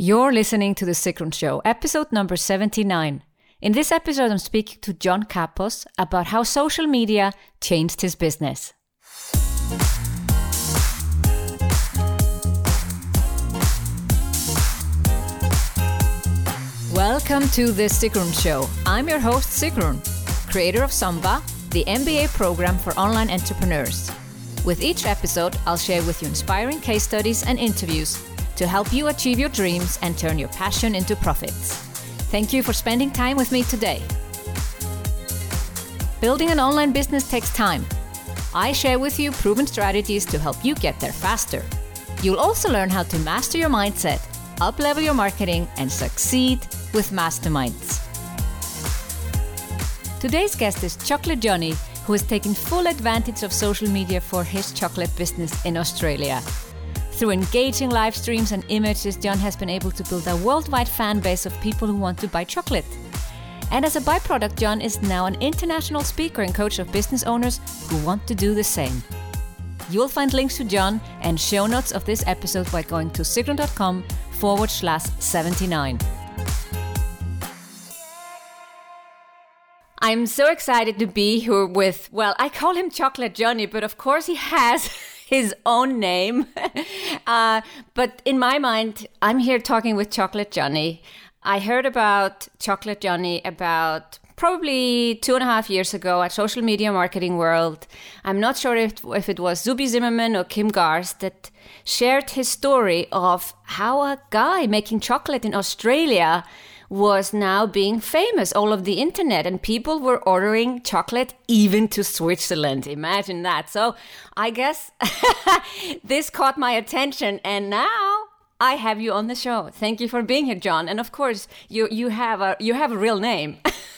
You're listening to The Sigrun Show, episode number 79. In this episode, I'm speaking to John Kapos about how social media changed his business. Welcome to The Sigrun Show. I'm your host, Sigrun, creator of SUMBA, the MBA program for online entrepreneurs. With each episode, I'll share with you inspiring case studies and interviews to help you achieve your dreams and turn your passion into profits. Thank you for spending time with me today. Building an online business takes time. I share with you proven strategies to help you get there faster. You'll also learn how to master your mindset, uplevel your marketing, and succeed with masterminds. Today's guest is Chocolate Johnny, who is taking full advantage of social media for his chocolate business in Australia. Through engaging live streams and images, John has been able to build a worldwide fan base of people who want to buy chocolate. And as a byproduct, John is now an international speaker and coach of business owners who want to do the same. You'll find links to John and show notes of this episode by going to sigrun.com forward slash 79. I'm so excited to be here with, well, I call him Chocolate Johnny, but of course he has his own name. uh, but in my mind, I'm here talking with Chocolate Johnny. I heard about Chocolate Johnny about probably two and a half years ago at Social Media Marketing World. I'm not sure if, if it was Sue B. Zimmerman or Kim Garst that shared his story of how a guy making chocolate in Australia was now being famous all over the internet and people were ordering chocolate even to Switzerland. Imagine that. So I guess this caught my attention and now I have you on the show. Thank you for being here, John. And of course, you you have a you have a real name.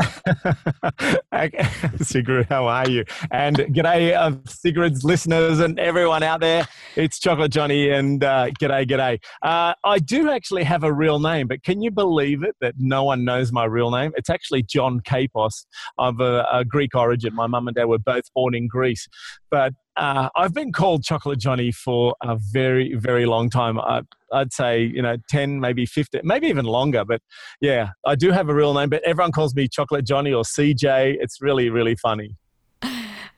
Sigrid, how are you? And g'day, uh, Sigrid's listeners and everyone out there. It's Chocolate Johnny, and uh, g'day, g'day. Uh, I do actually have a real name, but can you believe it that no one knows my real name? It's actually John Kapos of a, a Greek origin. My mum and dad were both born in Greece, but uh, I've been called Chocolate Johnny for a very, very long time. I, I'd say, you know, 10, maybe 15, maybe even longer. But yeah, I do have a real name, but everyone calls me Chocolate Johnny or CJ. It's really, really funny.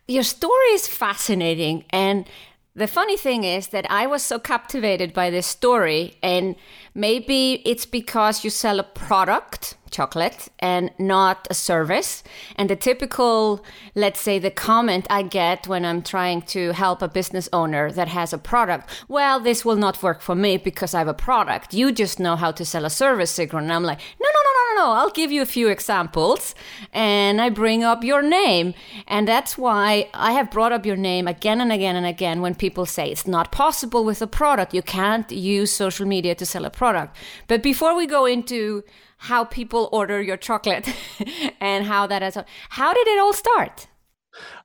Your story is fascinating. And the funny thing is that I was so captivated by this story, and maybe it's because you sell a product, chocolate, and not a service. And the typical, let's say, the comment I get when I'm trying to help a business owner that has a product, well, this will not work for me because I have a product. You just know how to sell a service, Sigrun. And I'm like, no, no, no, no, no, no. I'll give you a few examples. And I bring up your name. And that's why I have brought up your name again and again and again when people say it's not possible with a product. You can't use social media to sell a product. But before we go into how people order your chocolate and how that is, how did it all start?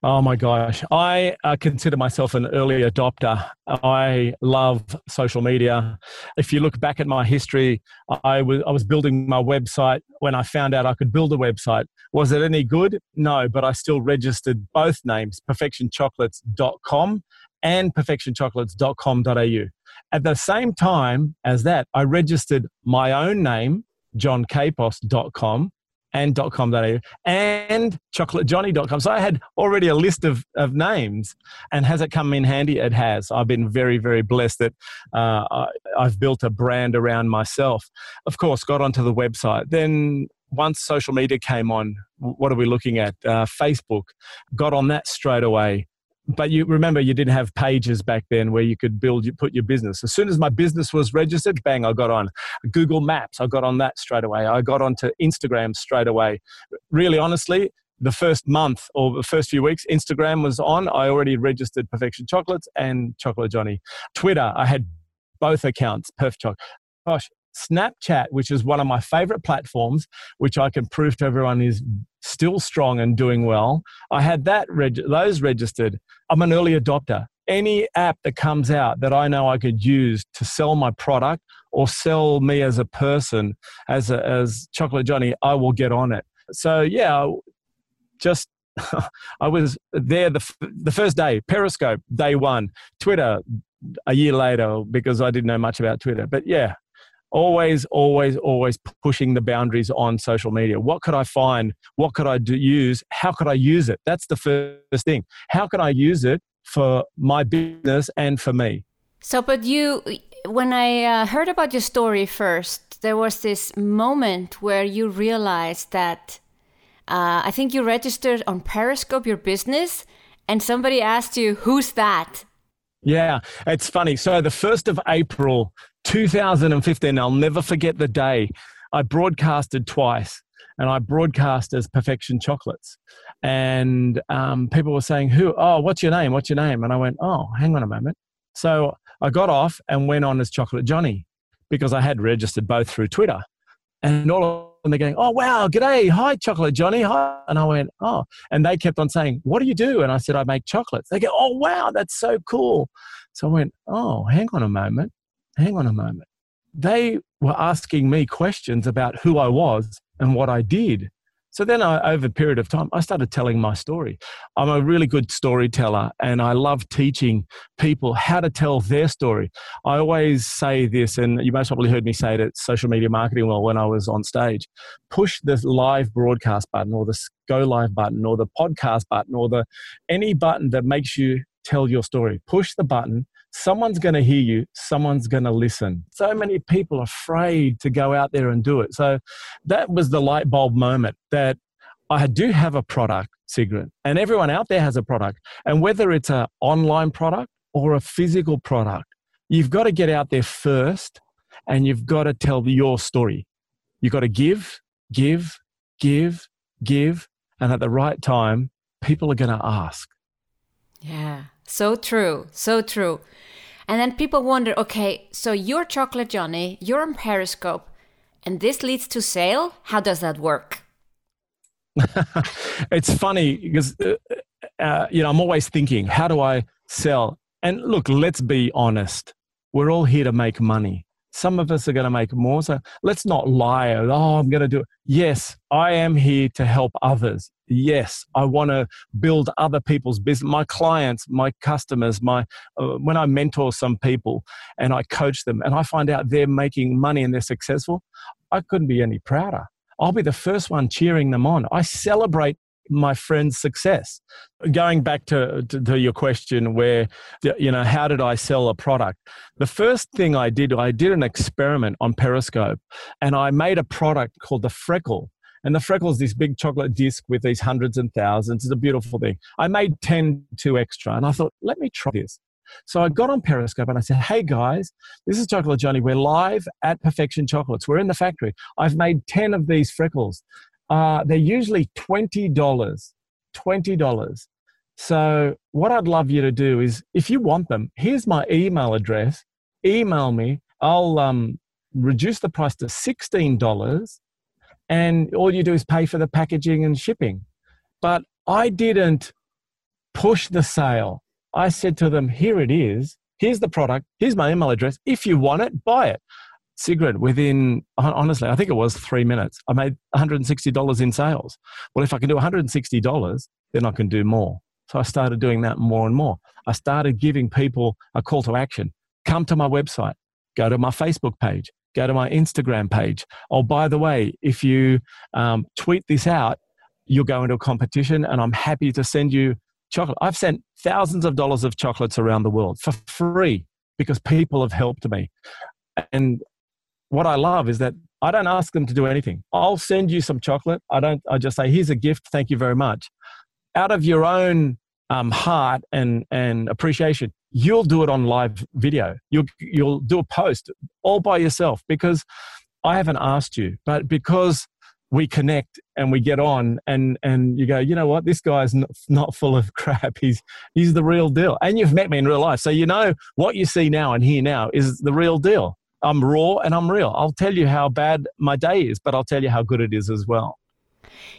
Oh my gosh. I uh, consider myself an early adopter. I love social media. If you look back at my history, I was, I was building my website when I found out I could build a website. Was it any good? No, but I still registered both names, perfectionchocolates.com and perfectionchocolates.com.au. At the same time as that, I registered my own name, johnkapos.com and .com.au and chocolatejohnny.com. So I had already a list of, of names. And has it come in handy? It has. I've been very, very blessed that uh, I, I've built a brand around myself. Of course, got onto the website. Then once social media came on, what are we looking at? Uh, Facebook. Got on that straight away but you remember you didn't have pages back then where you could build you put your business. As soon as my business was registered bang i got on google maps. I got on that straight away. I got onto instagram straight away. Really honestly the first month or the first few weeks instagram was on. I already registered perfection chocolates and chocolate johnny. Twitter i had both accounts perfect chocolate gosh Snapchat, which is one of my favorite platforms, which I can prove to everyone is still strong and doing well. I had that reg- those registered. I'm an early adopter. Any app that comes out that I know I could use to sell my product or sell me as a person, as a, as Chocolate Johnny, I will get on it. So yeah, just I was there the the first day. Periscope day one. Twitter a year later because I didn't know much about Twitter. But yeah, always, always, always pushing the boundaries on social media. What could I find? What could I do, use? How could I use it? That's the first thing. How can I use it for my business and for me? So, but you, when I uh, heard about your story first, there was this moment where you realized that uh, I think you registered on Periscope your business, and somebody asked you, "Who's that?" Yeah, it's funny. So the first of April, 2015, I'll never forget the day. I broadcasted twice, and I broadcast as Perfection Chocolates, and um, people were saying, "Who? Oh, what's your name? What's your name?" And I went, "Oh, hang on a moment." So I got off and went on as Chocolate Johnny because I had registered both through Twitter. And all of them they're going, Oh, wow, g'day. Hi, Chocolate Johnny. Hi. And I went, Oh. And they kept on saying, What do you do? And I said, I make chocolates. They go, Oh, wow, that's so cool. So I went, Oh, hang on a moment. Hang on a moment. They were asking me questions about who I was and what I did. So then, I, over a period of time, I started telling my story. I'm a really good storyteller and I love teaching people how to tell their story. I always say this, and you most probably heard me say it at Social Media Marketing World when I was on stage push the live broadcast button or the go live button or the podcast button or the any button that makes you tell your story. Push the button someone's going to hear you, someone's going to listen. So many people are afraid to go out there and do it. So that was the light bulb moment that I do have a product, Sigrid, and everyone out there has a product. And whether it's an online product or a physical product, you've got to get out there first and you've got to tell your story. You've got to give, give, give, give. And at the right time, people are going to ask. Yeah, so true. So true. And then people wonder okay, so you're Chocolate Johnny, you're on Periscope, and this leads to sale? How does that work? it's funny because, uh, uh, you know, I'm always thinking, how do I sell? And look, let's be honest. We're all here to make money. Some of us are going to make more. So let's not lie. Oh, I'm going to do it. Yes, I am here to help others. Yes, I want to build other people's business, my clients, my customers, my uh, when I mentor some people and I coach them and I find out they're making money and they're successful, I couldn't be any prouder. I'll be the first one cheering them on. I celebrate my friend's success. Going back to, to, to, your question, where, you know, how did I sell a product? The first thing I did, I did an experiment on Periscope and I made a product called the Freckle. And the Freckle is this big chocolate disc with these hundreds and thousands. It's a beautiful thing. I made 10 two extra and I thought, let me try this. So I got on Periscope and I said, Hey guys, this is Chocolate Johnny. We're live at Perfection Chocolates. We're in the factory. I've made 10 of these freckles. Uh, they're usually $20. $20. So, what I'd love you to do is if you want them, here's my email address. Email me. I'll um, reduce the price to $16. And all you do is pay for the packaging and shipping. But I didn't push the sale. I said to them, here it is. Here's the product. Here's my email address. If you want it, buy it. Sigrid, within, honestly, I think it was three minutes, I made $160 in sales. Well, if I can do $160, then I can do more. So I started doing that more and more. I started giving people a call to action. Come to my website, go to my Facebook page, go to my Instagram page. Oh, by the way, if you um, tweet this out, you'll go into a competition and I'm happy to send you chocolate. I've sent thousands of dollars of chocolates around the world for free because people have helped me. And what I love is that I don't ask them to do anything. I'll send you some chocolate. I don't. I just say, "Here's a gift. Thank you very much." Out of your own um, heart and and appreciation, you'll do it on live video. You'll you'll do a post all by yourself because I haven't asked you, but because we connect and we get on and and you go you know what this guy's not, not full of crap he's he's the real deal and you've met me in real life so you know what you see now and hear now is the real deal I'm raw and I'm real. I'll tell you how bad my day is, but I'll tell you how good it is as well.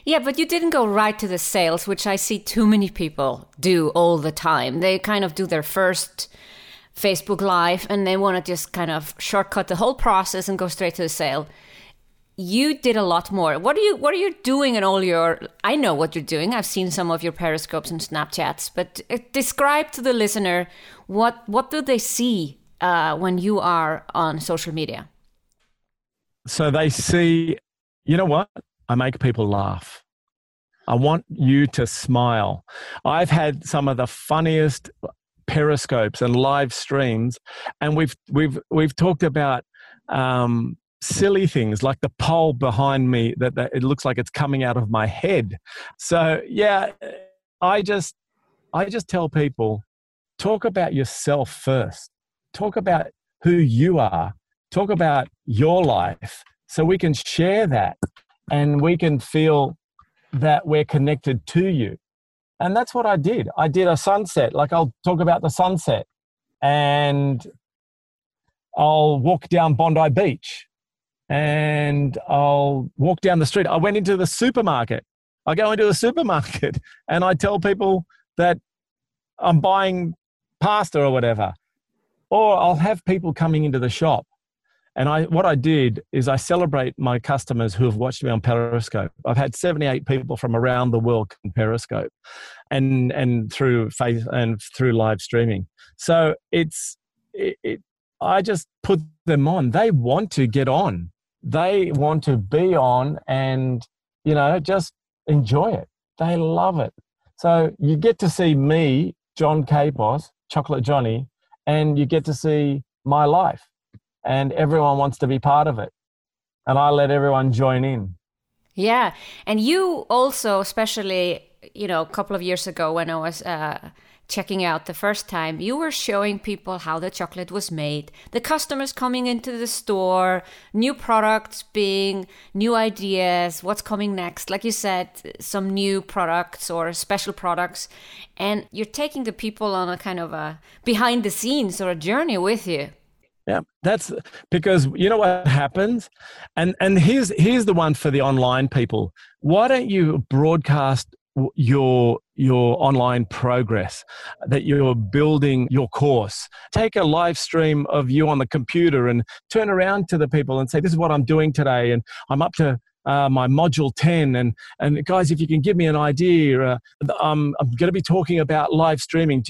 Yeah, but you didn't go right to the sales, which I see too many people do all the time. They kind of do their first Facebook Live and they want to just kind of shortcut the whole process and go straight to the sale. You did a lot more. What are you what are you doing in all your I know what you're doing. I've seen some of your periscopes and Snapchats, but uh, describe to the listener what what do they see uh, when you are on social media? so they see, you know what? I make people laugh. I want you to smile. I've had some of the funniest periscopes and live streams, and we've we've we've talked about um, silly things like the pole behind me that, that it looks like it's coming out of my head. So yeah, I just I just tell people talk about yourself first. Talk about who you are. Talk about your life so we can share that and we can feel that we're connected to you. And that's what I did. I did a sunset, like I'll talk about the sunset, and I'll walk down Bondi Beach and I'll walk down the street. I went into the supermarket. I go into the supermarket and I tell people that I'm buying pasta or whatever. Or I'll have people coming into the shop and I, what I did is I celebrate my customers who have watched me on Periscope. I've had 78 people from around the world on Periscope, and and through face and through live streaming. So it's it, it, I just put them on. They want to get on. They want to be on, and you know just enjoy it. They love it. So you get to see me, John Kapos, Chocolate Johnny, and you get to see my life and everyone wants to be part of it. And I let everyone join in. Yeah. And you also, especially, you know, a couple of years ago when I was uh, checking out the first time, you were showing people how the chocolate was made, the customers coming into the store, new products being new ideas, what's coming next. Like you said, some new products or special products. And you're taking the people on a kind of a behind the scenes or a journey with you. Yeah, that's because you know what happens, and and here's here's the one for the online people. Why don't you broadcast your your online progress that you're building your course. Take a live stream of you on the computer and turn around to the people and say this is what i'm doing today and i'm up to uh, my module 10 and and guys if you can give me an idea uh, um, i'm going to be talking about live streaming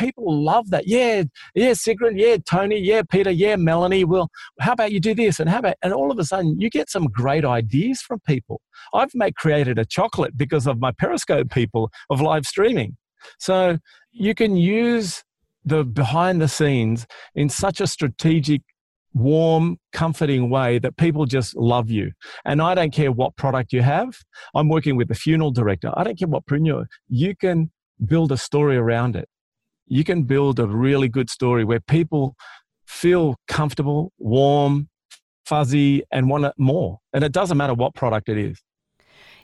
people love that. Yeah, yeah, Sigrid, yeah, Tony, yeah, Peter, yeah, Melanie. Well, how about you do this? And how about, and all of a sudden you get some great ideas from people. I've made created a chocolate because of my Periscope people of live streaming. So you can use the behind the scenes in such a strategic warm, comforting way that people just love you. And I don't care what product you have. I'm working with the funeral director. I don't care what preneur. You can build a story around it you can build a really good story where people feel comfortable, warm, fuzzy, and want it more. And it doesn't matter what product it is.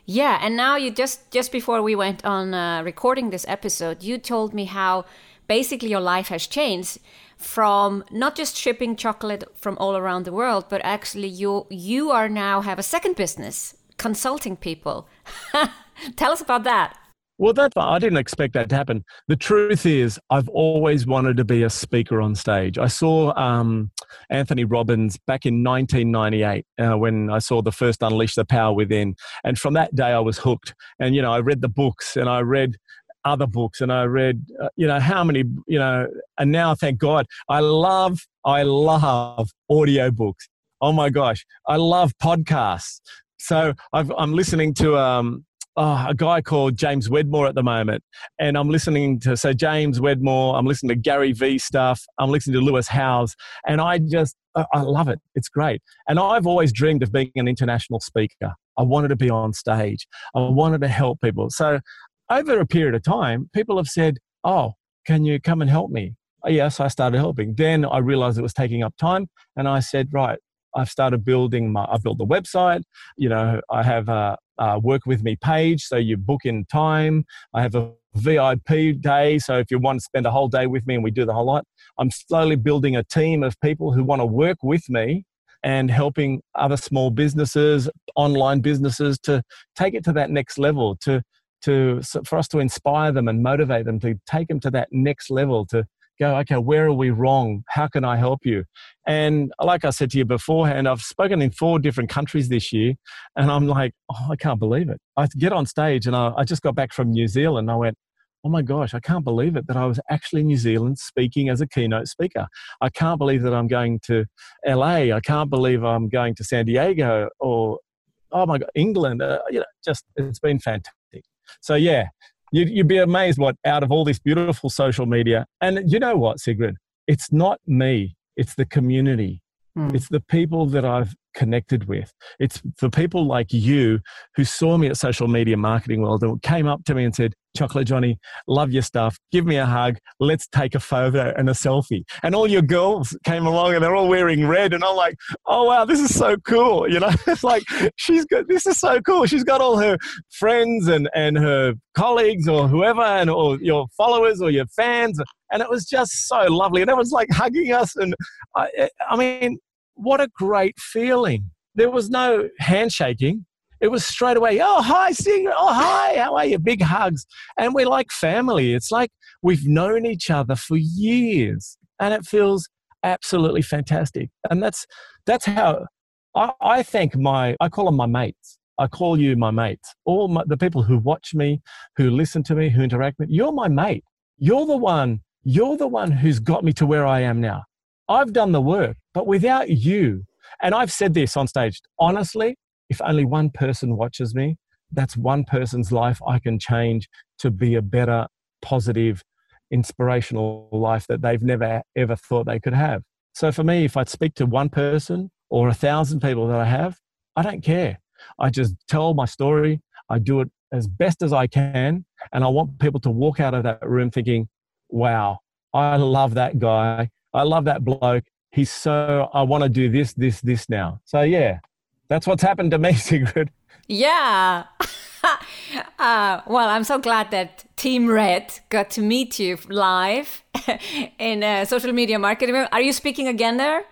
Yeah, and now you just just before we went on uh, recording this episode, you told me how basically your life has changed from not just shipping chocolate from all around the world, but actually you you are now have a second business, consulting people. Tell us about that. Well, that I didn't expect that to happen. The truth is, I've always wanted to be a speaker on stage. I saw um, Anthony Robbins back in 1998 uh, when I saw the first Unleash the Power Within, and from that day I was hooked. And you know, I read the books and I read other books and I read, uh, you know, how many, you know, and now thank God, I love, I love audio books. Oh my gosh, I love podcasts. So i am listening to um, oh, a guy called James Wedmore at the moment, and I'm listening to so James Wedmore. I'm listening to Gary Vee stuff. I'm listening to Lewis Howes, and I just I love it. It's great. And I've always dreamed of being an international speaker. I wanted to be on stage. I wanted to help people. So over a period of time, people have said, "Oh, can you come and help me?" Oh, yes, I started helping. Then I realized it was taking up time, and I said, "Right, I've started building my, I've built the website. You know, I have a, a work with me page. So you book in time. I have a VIP day. So if you want to spend a whole day with me and we do the whole lot, I'm slowly building a team of people who want to work with me and helping other small businesses, online businesses to take it to that next level, to to for us to inspire them and motivate them to take them to that next level to go, okay, where are we wrong? How can I help you? And like I said to you beforehand, I've spoken in four different countries this year, and I'm like, oh, I can't believe it. I get on stage, and I, I just got back from New Zealand. I went, oh my gosh, I can't believe it that I was actually in New Zealand speaking as a keynote speaker. I can't believe that I'm going to LA. I can't believe I'm going to San Diego or, oh my God, England. Uh, you know, just, it's been fantastic. So, yeah, you'd, you'd be amazed what out of all this beautiful social media, and you know what, Sigrid? It's not me, it's the community. Mm. It's the people that I've connected with. It's the people like you who saw me at Social Media Marketing World and came up to me and said, Chocolate Johnny, love your stuff. Give me a hug. Let's take a photo and a selfie. And all your girls came along and they're all wearing red. And I'm like, oh, wow, this is so cool. You know, it's like, she's got, this is so cool. She's got all her friends and, and her colleagues or whoever, and or your followers or your fans. And it was just so lovely. And everyone's like hugging us. And I, I mean, what a great feeling. There was no handshaking. It was straight away, oh, hi, Sigrid. Oh, hi, how are you? Big hugs. And we're like family. It's like we've known each other for years. And it feels absolutely fantastic. And that's, that's how I, I thank my, I call them my mates. I call you my mates. All my, the people who watch me, who listen to me, who interact with me, you're my mate. You're the one, you're the one who's got me to where I am now. I've done the work, but without you, and I've said this on stage, honestly, if only one person watches me, that's one person's life I can change to be a better, positive, inspirational life that they've never ever thought they could have. So for me, if I speak to one person or a thousand people that I have, I don't care. I just tell my story. I do it as best as I can. And I want people to walk out of that room thinking, wow, I love that guy. I love that bloke. He's so, I want to do this, this, this now. So, yeah, that's what's happened to me, Sigrid. Yeah. uh, well, I'm so glad that Team Red got to meet you live in uh, social media marketing. Are you speaking again there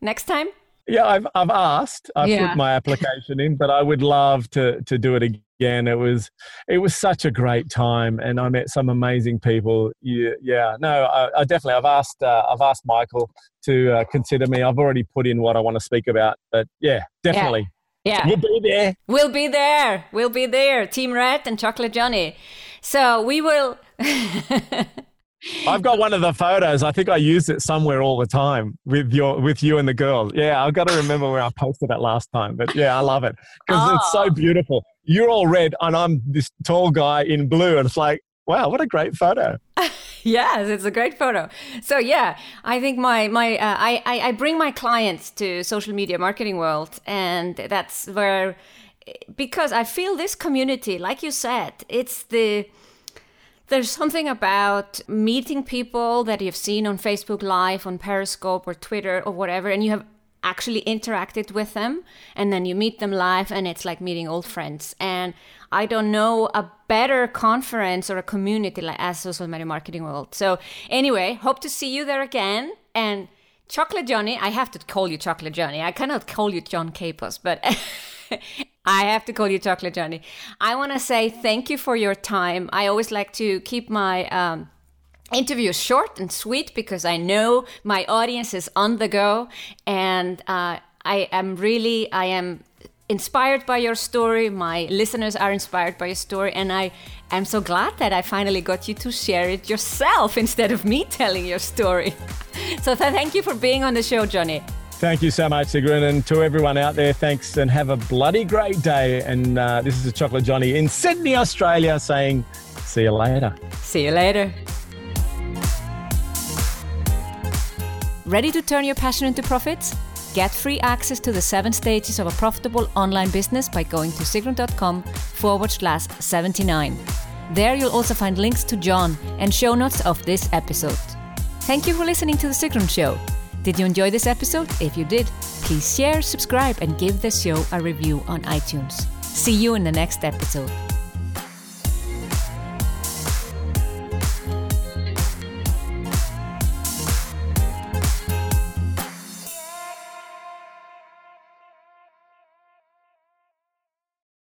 next time? Yeah, I've I've asked. I've yeah. put my application in, but I would love to to do it again. It was it was such a great time, and I met some amazing people. Yeah, yeah. No, I, I definitely. I've asked uh, I've asked Michael to uh, consider me. I've already put in what I want to speak about, but yeah, definitely. Yeah. yeah. We'll be there. We'll be there. We'll be there. Team Red and Chocolate Johnny. So we will. I've got one of the photos. I think I use it somewhere all the time with your with you and the girl. Yeah, I've got to remember where I posted it last time. But yeah, I love it because oh. it's so beautiful. You're all red and I'm this tall guy in blue, and it's like, wow, what a great photo. yes, it's a great photo. So yeah, I think my my uh, I, I I bring my clients to social media marketing world, and that's where because I feel this community, like you said, it's the there's something about meeting people that you've seen on Facebook Live, on Periscope, or Twitter, or whatever, and you have actually interacted with them, and then you meet them live, and it's like meeting old friends. And I don't know a better conference or a community like as social media marketing world. So anyway, hope to see you there again. And Chocolate Johnny, I have to call you Chocolate Johnny. I cannot call you John Kapos, but I have to call you Chocolate Johnny. I want to say thank you for your time. I always like to keep my um, interviews short and sweet because I know my audience is on the go, and uh, I am really I am inspired by your story. My listeners are inspired by your story, and I am so glad that I finally got you to share it yourself instead of me telling your story. so th- thank you for being on the show, Johnny. Thank you so much, Sigrid. And to everyone out there, thanks and have a bloody great day. And uh, this is Chocolate Johnny in Sydney, Australia, saying, see you later. See you later. Ready to turn your passion into profits? Get free access to the seven stages of a profitable online business by going to sigrun.com forward slash 79. There you'll also find links to John and show notes of this episode. Thank you for listening to The Sigrun Show. Did you enjoy this episode? If you did, please share, subscribe, and give the show a review on iTunes. See you in the next episode.